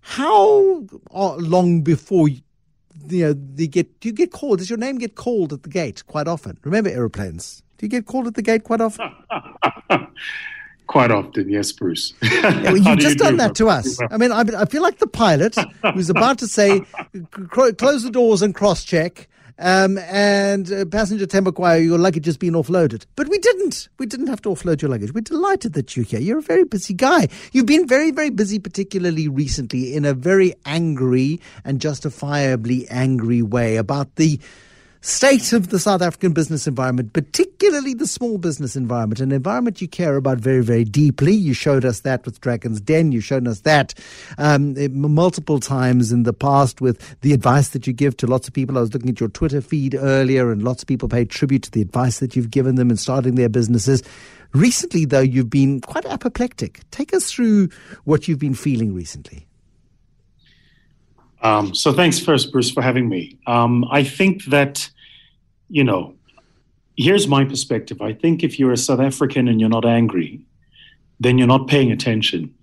How uh, long before you know they get do you get called? Does your name get called at the gate quite often? Remember aeroplanes? Do you get called at the gate quite often? Quite often, yes, Bruce. Yeah, well, you've just you done do that to us. I mean, I, I, feel like the pilot who's about to say, close the doors and cross check. Um, and uh, passenger Themba your luggage has been offloaded. But we didn't. We didn't have to offload your luggage. We're delighted that you're here. You're a very busy guy. You've been very, very busy, particularly recently, in a very angry and justifiably angry way about the state of the South African business environment, particularly the small business environment, an environment you care about very, very deeply. You showed us that with Dragon's Den. You've shown us that um, multiple times in the past with the advice that you give to lots of people. I was looking at your Twitter feed earlier, and lots of people paid tribute to the advice that you've given them in starting their businesses. Recently, though, you've been quite apoplectic. Take us through what you've been feeling recently. Um, so thanks first, Bruce, for having me. Um, I think that, you know, here's my perspective. I think if you're a South African and you're not angry, then you're not paying attention.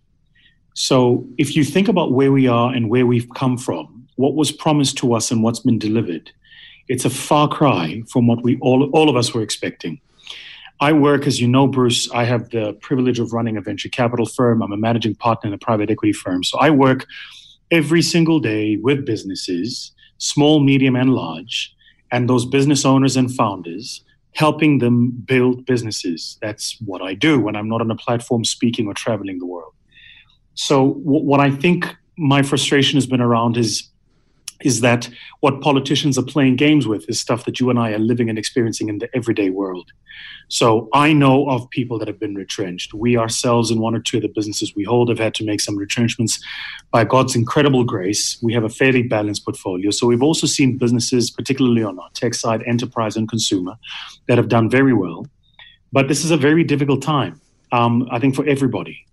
So if you think about where we are and where we've come from, what was promised to us and what's been delivered, it's a far cry from what we all, all of us were expecting. I work, as you know, Bruce, I have the privilege of running a venture capital firm. I'm a managing partner in a private equity firm. So I work every single day with businesses, small, medium, and large, and those business owners and founders, helping them build businesses. That's what I do when I'm not on a platform speaking or traveling the world. So, what I think my frustration has been around is is that what politicians are playing games with is stuff that you and I are living and experiencing in the everyday world. So I know of people that have been retrenched. We ourselves, in one or two of the businesses we hold, have had to make some retrenchments. By God's incredible grace, we have a fairly balanced portfolio. So we've also seen businesses, particularly on our tech side, enterprise and consumer, that have done very well. But this is a very difficult time, um, I think, for everybody.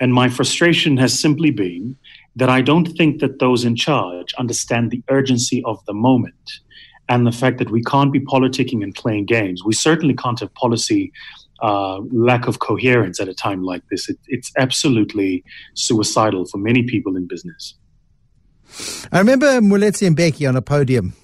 And my frustration has simply been that I don't think that those in charge understand the urgency of the moment and the fact that we can't be politicking and playing games. We certainly can't have policy uh, lack of coherence at a time like this. It, it's absolutely suicidal for many people in business. I remember Moeletsi Mbeki on a podium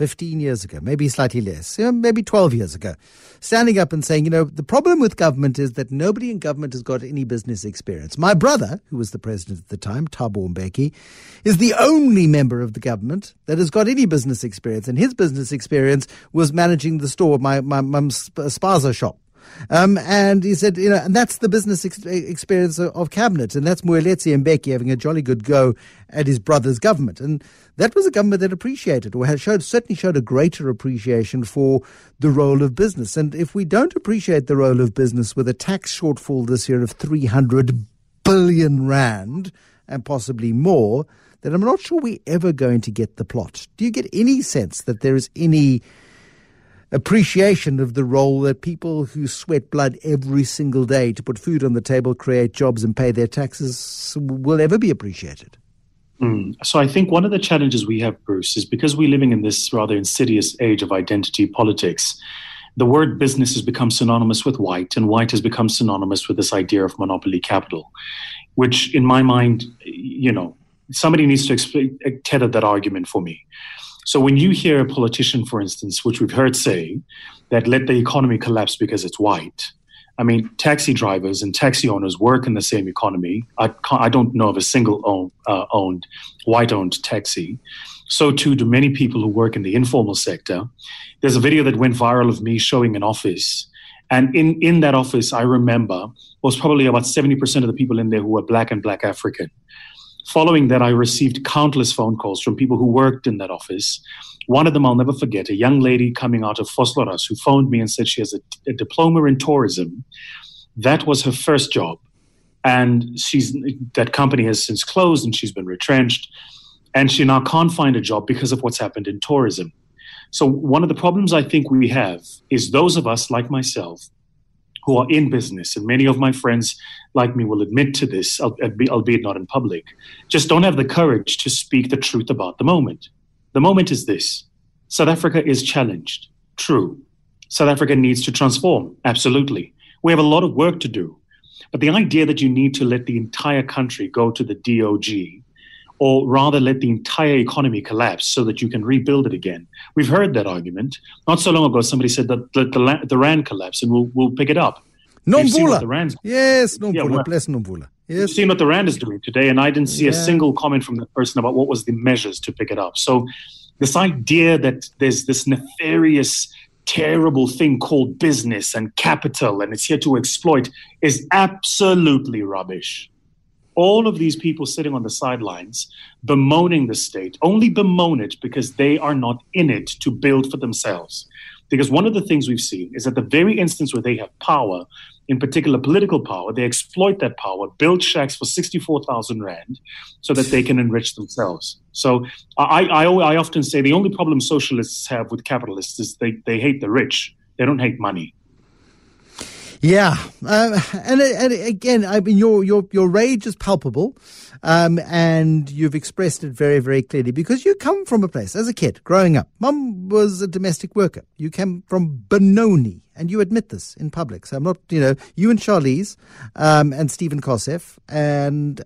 15 years ago, maybe slightly less, maybe 12 years ago, standing up and saying, you know, the problem with government is that nobody in government has got any business experience. My brother, who was the president at the time, Thabo Mbeki, is the only member of the government that has got any business experience. And his business experience was managing the store, my, my mum's uh, spaza shop. Um, and he said, you know, and that's the business ex- experience of, cabinet. And that's Moeletsi Mbeki having a jolly good go at his brother's government. And that was a government that appreciated or had showed, certainly showed a greater appreciation for the role of business. And if we don't appreciate the role of business with a tax shortfall this year of 300 billion rand and possibly more, then I'm not sure we're ever going to get the plot. Do you get any sense that there is any appreciation of the role that people who sweat blood every single day to put food on the table, create jobs, and pay their taxes will ever be appreciated? Mm. So I think one of the challenges we have, Bruce, is because we're living in this rather insidious age of identity politics. The word business has become synonymous with white, and white has become synonymous with this idea of monopoly capital, which, in my mind, you know, somebody needs to explain, tether that argument for me. So when you hear a politician, for instance, which we've heard say that let the economy collapse because it's white, I mean, taxi drivers and taxi owners work in the same economy. I, I don't know of a single own, uh, owned, white owned taxi. So too do many people who work in the informal sector. There's a video that went viral of me showing an office. And in, in that office, I remember was probably about 70% of the people in there who were black and black African. Following that, I received countless phone calls from people who worked in that office. One of them I'll never forget, a young lady coming out of Vosloorus who phoned me and said she has a, a diploma in tourism. That was her first job. And she's that company has since closed and she's been retrenched. And she now can't find a job because of what's happened in tourism. So, one of the problems I think we have is those of us, like myself, who are in business, and many of my friends like me will admit to this, albeit not in public, just don't have the courage to speak the truth about the moment. The moment is this South Africa is challenged. True. South Africa needs to transform. Absolutely. We have a lot of work to do. But the idea that you need to let the entire country go to the DOG or rather let the entire economy collapse so that you can rebuild it again. We've heard that argument. Not so long ago, somebody said that the, the, the Rand collapsed and we'll, we'll pick it up. Nomvula. Yes, Nomvula. Yeah, well, bless Nomvula. Yes. You've seen what the Rand is doing today, and I didn't see yeah. a single comment from that person about what was the measures to pick it up. So this idea that there's this nefarious terrible thing called business and capital and it's here to exploit is absolutely rubbish. All of these people sitting on the sidelines bemoaning the state only bemoan it because they are not in it to build for themselves. Because one of the things we've seen is that the very instance where they have power, in particular political power, they exploit that power, build shacks for 64,000 Rand so that they can enrich themselves. So I, I, I often say the only problem socialists have with capitalists is they, they hate the rich, they don't hate money. Yeah, uh, and and again, I mean, your your your rage is palpable, um, and you've expressed it very very clearly because you come from a place as a kid growing up. Mum was a domestic worker. You came from Benoni, and you admit this in public. So I'm not, you know, you and Charlize, um, and Stephen Koseff, and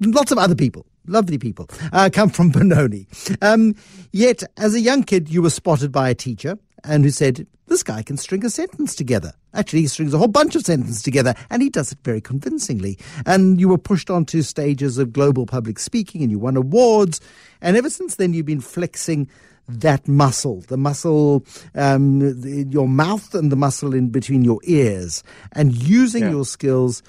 lots of other people lovely people, uh, come from Benoni. Um, yet, as a young kid, you were spotted by a teacher and who said, this guy can string a sentence together. Actually, he strings a whole bunch of sentences together, and he does it very convincingly. And you were pushed onto stages of global public speaking, and you won awards. And ever since then, you've been flexing that muscle, the muscle, um, the, your mouth and the muscle in between your ears, and using yeah. your skills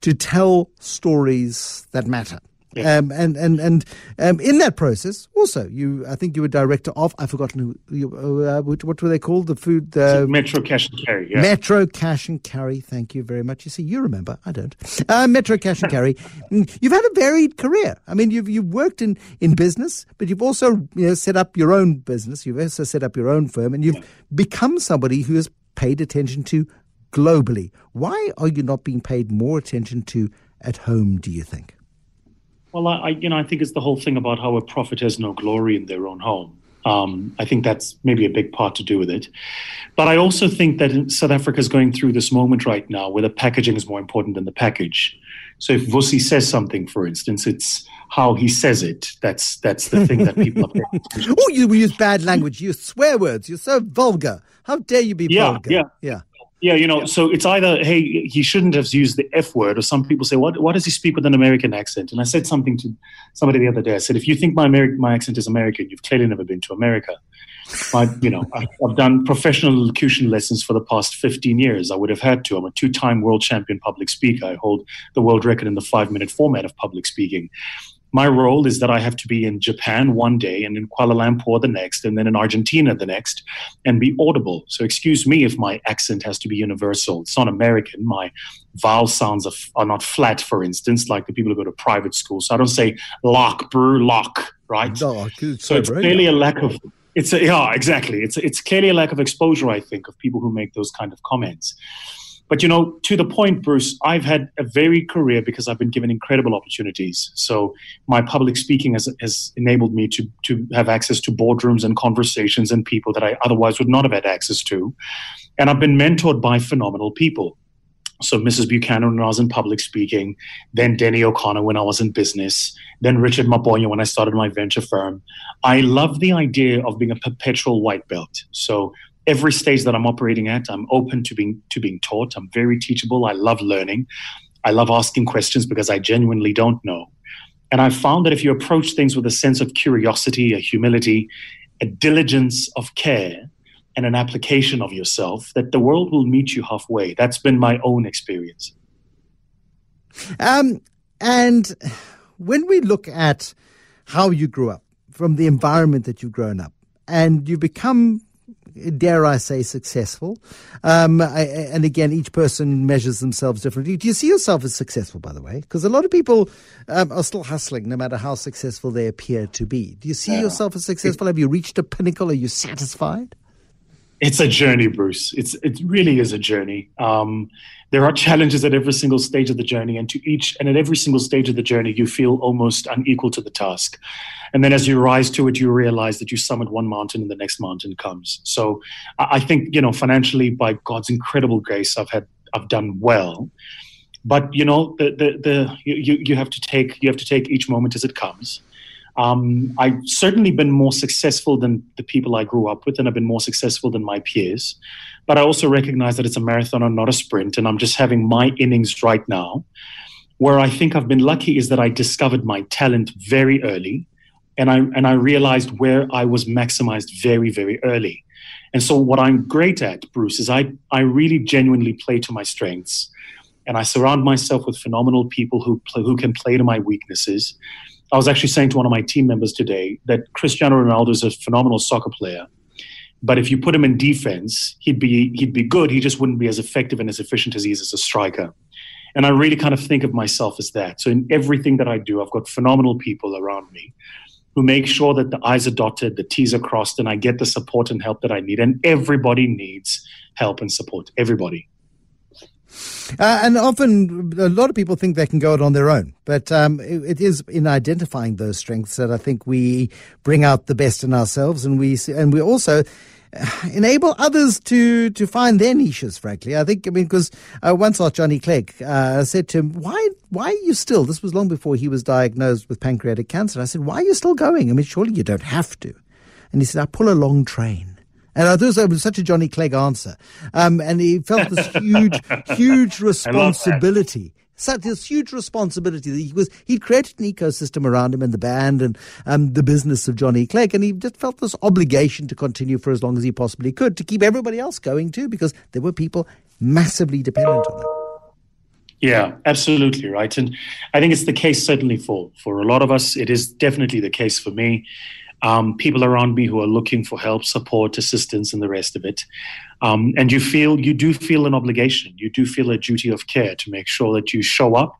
to tell stories that matter. Yeah. Um, and and and um, in that process, also, you I think you were director of I've forgotten who you, uh, what, what were they called the food uh, Metro Cash and Carry. Yeah. Metro Cash and Carry. Thank you very much. You see, you remember, I don't. Uh, Metro Cash and Carry. Mm, you've had a varied career. I mean, you've you've worked in in business, but you've also you know set up your own business. You've also set up your own firm, and you've yeah. become somebody who has paid attention to globally. Why are you not being paid more attention to at home? Do you think? Well, I, you know, I think it's the whole thing about how a prophet has no glory in their own home. Um, I think that's maybe a big part to do with it. But I also think that South Africa is going through this moment right now where the packaging is more important than the package. So if Vusi says something, for instance, it's how he says it. That's that's the thing that people are Oh, you use bad language. You use swear words. You're so vulgar. How dare you be yeah, vulgar? Yeah, yeah. Yeah, you know, so it's either hey, he shouldn't have used the F word, or some people say, what Why does he speak with an American accent? And I said something to somebody the other day. I said, if you think my Ameri- my accent is American, you've clearly never been to America. I, you know, I've done professional elocution lessons for the past 15 years. I would have had to. I'm a two-time world champion public speaker. I hold the world record in the five-minute format of public speaking my role is that I have to be in Japan one day and in Kuala Lumpur the next, and then in Argentina the next, and be audible. So, excuse me if my accent has to be universal. It's not American. My vowel sounds are, are not flat, for instance, like the people who go to private school. So, I don't say lock, brew, lock, right? No, so, it's clearly a lack of. It's a, yeah, exactly. It's it's clearly a lack of exposure, I think, of people who make those kind of comments. But you know, to the point, Bruce, I've had a varied career because I've been given incredible opportunities. So my public speaking has, has enabled me to to have access to boardrooms and conversations and people that I otherwise would not have had access to. And I've been mentored by phenomenal people. So Mrs. Buchanan when I was in public speaking, then Denny O'Connor when I was in business, then Richard Maponya when I started my venture firm. I love the idea of being a perpetual white belt. So every stage that I'm operating at, I'm open to being to being taught. I'm very teachable. I love learning. I love asking questions because I genuinely don't know. And I've found that if you approach things with a sense of curiosity, a humility, a diligence of care, and an application of yourself, that the world will meet you halfway. That's been my own experience. Um, and when we look at how you grew up, from the environment that you've grown up, and you become dare I say, successful. Um, I, and again, each person measures themselves differently. Do you see yourself as successful, by the way? Because a lot of people um, are still hustling, no matter how successful they appear to be. Do you see yeah. yourself as successful? Have you reached a pinnacle? Are you satisfied? It's a journey, Bruce. It's it really is a journey. Um, there are challenges at every single stage of the journey, and to each and at every single stage of the journey, you feel almost unequal to the task. And then as you rise to it, you realize that you summit one mountain and the next mountain comes. So I think, you know, financially, by God's incredible grace, I've had, I've done well. But you know, the the, the you, you have to take you have to take each moment as it comes. Um, I've certainly been more successful than the people I grew up with, and I've been more successful than my peers. But I also recognize that it's a marathon and not a sprint, and I'm just having my innings right now. Where I think I've been lucky is that I discovered my talent very early, and I and I realized where I was maximized very very early. And so, what I'm great at, Bruce, is I I really genuinely play to my strengths, and I surround myself with phenomenal people who play, who can play to my weaknesses I was actually saying to one of my team members today that Cristiano Ronaldo is a phenomenal soccer player. But if you put him in defense, he'd be he'd be good. He just wouldn't be as effective and as efficient as he is as a striker. And I really kind of think of myself as that. So in everything that I do, I've got phenomenal people around me who make sure that the I's are dotted, the T's are crossed, and I get the support and help that I need. And everybody needs help and support. Everybody. Uh, and often, a lot of people think they can go it on their own. But um, it, it is in identifying those strengths that I think we bring out the best in ourselves, and we and we also uh, enable others to to find their niches. Frankly, I think I mean because uh, once asked Johnny Clegg, uh, said to him, "Why why are you still?" This was long before he was diagnosed with pancreatic cancer. I said, "Why are you still going? I mean, surely you don't have to." And he said, "I pull a long train." And I thought it was such a Johnny Clegg answer. Um, and he felt this huge, huge responsibility such this huge responsibility that he was he'd created an ecosystem around him and the band and um, the business of Johnny Clegg and he just felt this obligation to continue for as long as he possibly could to keep everybody else going too because there were people massively dependent on him. Yeah, absolutely right. And I think it's the case certainly for for a lot of us. It is definitely the case for me um, people around me who are looking for help, support, assistance, and the rest of it. Um, and you feel you do feel an obligation. You do feel a duty of care to make sure that you show up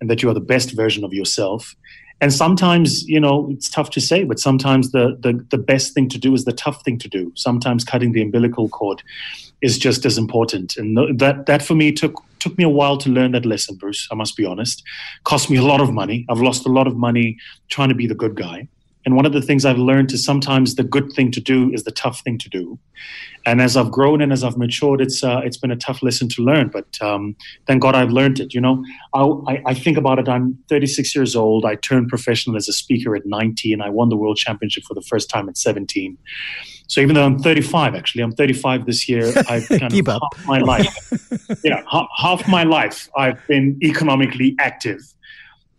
and that you are the best version of yourself. And sometimes, you know, it's tough to say, but sometimes the, the, the best thing to do is the tough thing to do. Sometimes cutting the umbilical cord is just as important. And that that for me took took me a while to learn that lesson, Bruce. I must be honest. Cost me a lot of money. I've lost a lot of money trying to be the good guy. And one of the things I've learned is sometimes the good thing to do is the tough thing to do. And as I've grown and as I've matured, it's uh, it's been a tough lesson to learn. But um, thank God I've learned it. You know, I, I think about it. I'm 36 years old. I turned professional as a speaker at 90, and I won the world championship for the first time at 17. So even though I'm 35, actually, I'm 35 this year. I've kind Keep of up. half my life. yeah, half, half my life I've been economically active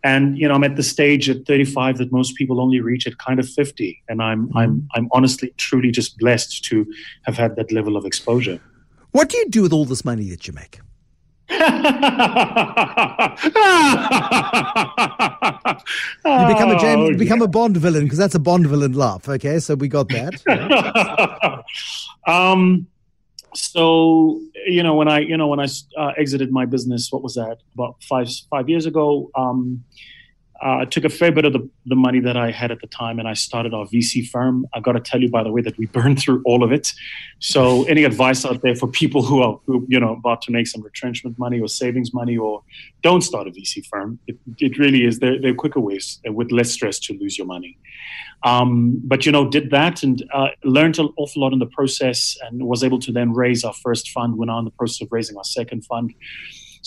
and you know i'm at the stage at 35 that most people only reach at kind of 50 and i'm mm-hmm. i'm i'm honestly truly just blessed to have had that level of exposure what do you do with all this money that you make you become a James, oh, become a Bond villain because that's a Bond villain laugh. Okay, so we got that. um, so you know when I you know when I uh, exited my business, what was that about five five years ago? Um, uh, I took a fair bit of the, the money that I had at the time and I started our VC firm. I got to tell you, by the way, that we burned through all of it. So, any advice out there for people who are who, you know about to make some retrenchment money or savings money or don't start a VC firm? It, it really is. There, there are quicker ways with less stress to lose your money. Um, but you know, did that and uh, learned an awful lot in the process, and was able to then raise our first fund. We're now in the process of raising our second fund.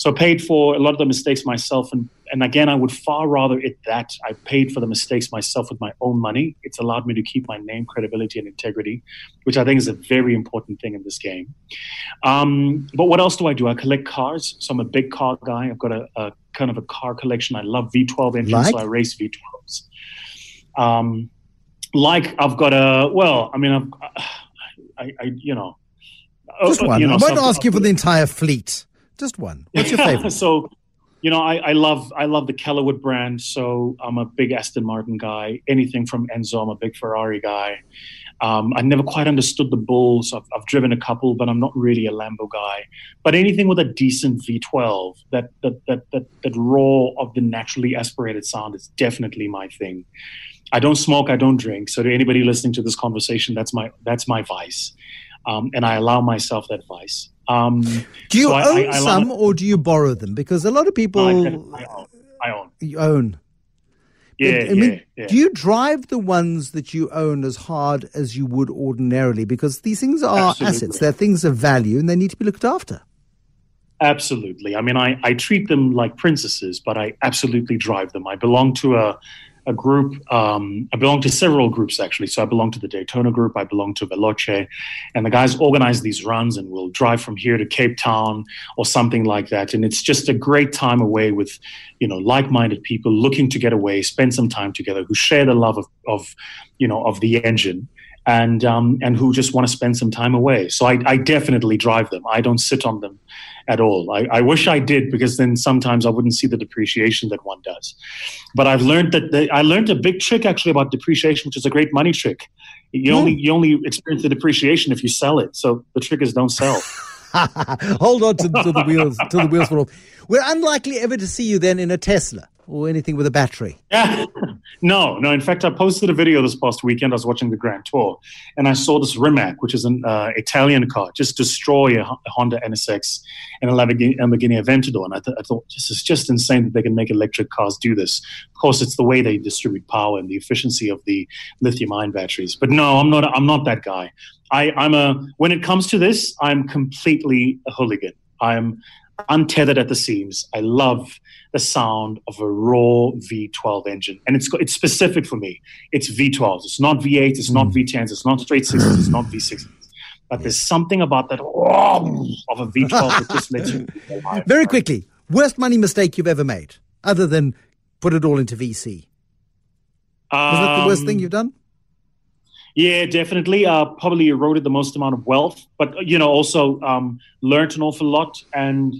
So I paid for a lot of the mistakes myself, and and again, I would far rather it that I paid for the mistakes myself with my own money. It's allowed me to keep my name, credibility, and integrity, which I think is a very important thing in this game. Um, but what else do I do? I collect cars, so I'm a big car guy. I've got a, a kind of a car collection. I love V12 engines, like? so I race V12s. Um, like I've got a well, I mean, I've, I, I you know, just uh, one. You know, I won't ask you for the entire fleet. Just one. What's your favorite? so, you know, I, I, love I love the Kellerwood brand. So I'm a big Aston Martin guy. Anything from Enzo, I'm a big Ferrari guy. Um, I never quite understood the Bulls. I've, I've, driven a couple, but I'm not really a Lambo guy. But anything with a decent V12, that that that that, that raw of the naturally aspirated sound is definitely my thing. I don't smoke, I don't drink. So to anybody listening to this conversation, that's my that's my vice, um, and I allow myself that vice. Um, do you so own I, I, I some, or do you borrow them? Because a lot of people, I, own. I own. You own. Yeah, I mean, yeah, do you drive the ones that you own as hard as you would ordinarily? Because these things are Absolutely. assets; they're things of value, and they need to be looked after. Absolutely. I mean, I, I treat them like princesses, but I absolutely drive them. I belong to a, a group. Um, I belong to several groups actually. So I belong to the Daytona group. I belong to Veloce, and the guys organize these runs, and we'll drive from here to Cape Town or something like that. And it's just a great time away with, you know, like-minded people looking to get away, spend some time together, who share the love of, of you know, of the engine and um, and who just want to spend some time away. So I, I, definitely drive them. I don't sit on them at all. I, I, wish I did because then sometimes I wouldn't see the depreciation that one does. But I've learned that the, I learned a big trick actually about depreciation, which is a great money trick. You mm. only you only experience the depreciation if you sell it. So the trick is don't sell. Hold on to, to the wheels to the wheels fall off. We're unlikely ever to see you then in a Tesla or anything with a battery. Yeah. No, no. In fact, I posted a video this past weekend. I was watching the Grand Tour, and I saw this Rimac, which is an uh, Italian car, just destroy a, Honda NSX and a Lamborghini, Aventador. And I, th- I, thought this is just insane that they can make electric cars do this. Of course, it's the way they distribute power and the efficiency of the lithium-ion batteries. But no, I'm not. I'm not that guy. I, I'm a. When it comes to this, I'm completely a hooligan. I'm untethered at the seams. I love the sound of a raw V12 engine, and it's it's specific for me. It's V12s. It's not V8. It's not hmm. V10s. It's not straight sixes. It's not V6s. But there's something about that of a V12 that just lets you. Very quickly, worst money mistake you've ever made, other than put it all into VC. Um, that the worst thing um, you've done? Yeah, definitely. Uh, probably eroded the most amount of wealth, but you know, also um, learned an awful lot. And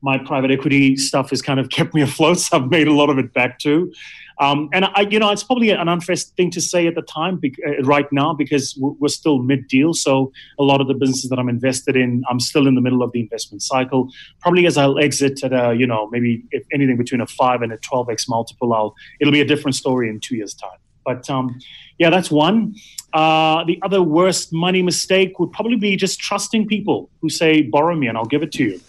my private equity stuff has kind of kept me afloat. So I've made a lot of it back too. Um, and I, you know, it's probably an unfair thing to say at the time, uh, right now, because we're still mid-deal. So a lot of the businesses that I'm invested in, I'm still in the middle of the investment cycle. Probably as I'll exit at a, you know, maybe if anything between a five and a 12x multiple, I'll it'll be a different story in two years' time. But um, yeah, that's one. Uh, the other worst money mistake would probably be just trusting people who say, borrow me and I'll give it to you.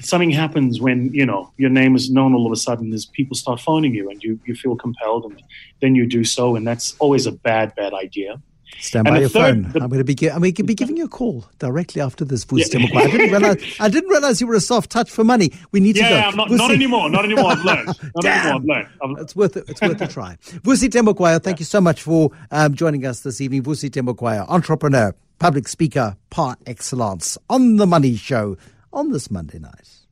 Something happens when, you know, your name is known all of a sudden as people start phoning you and you, you feel compelled and then you do so. And that's always a bad, bad idea. Stand and by your phone. The, I'm going to be. I'm going to be giving you a call directly after this, Vusi yeah. I didn't realize. I didn't realize you were a soft touch for money. We need yeah, to go. Yeah, not, not, anymore. Not anymore. I've learned. Not Damn. anymore. I've learned. It's worth it. It's worth a try. Vusi Thembekwayo, thank you so much for um, joining us this evening. Vusi Thembekwayo, entrepreneur, public speaker par excellence on the Money Show on this Monday night.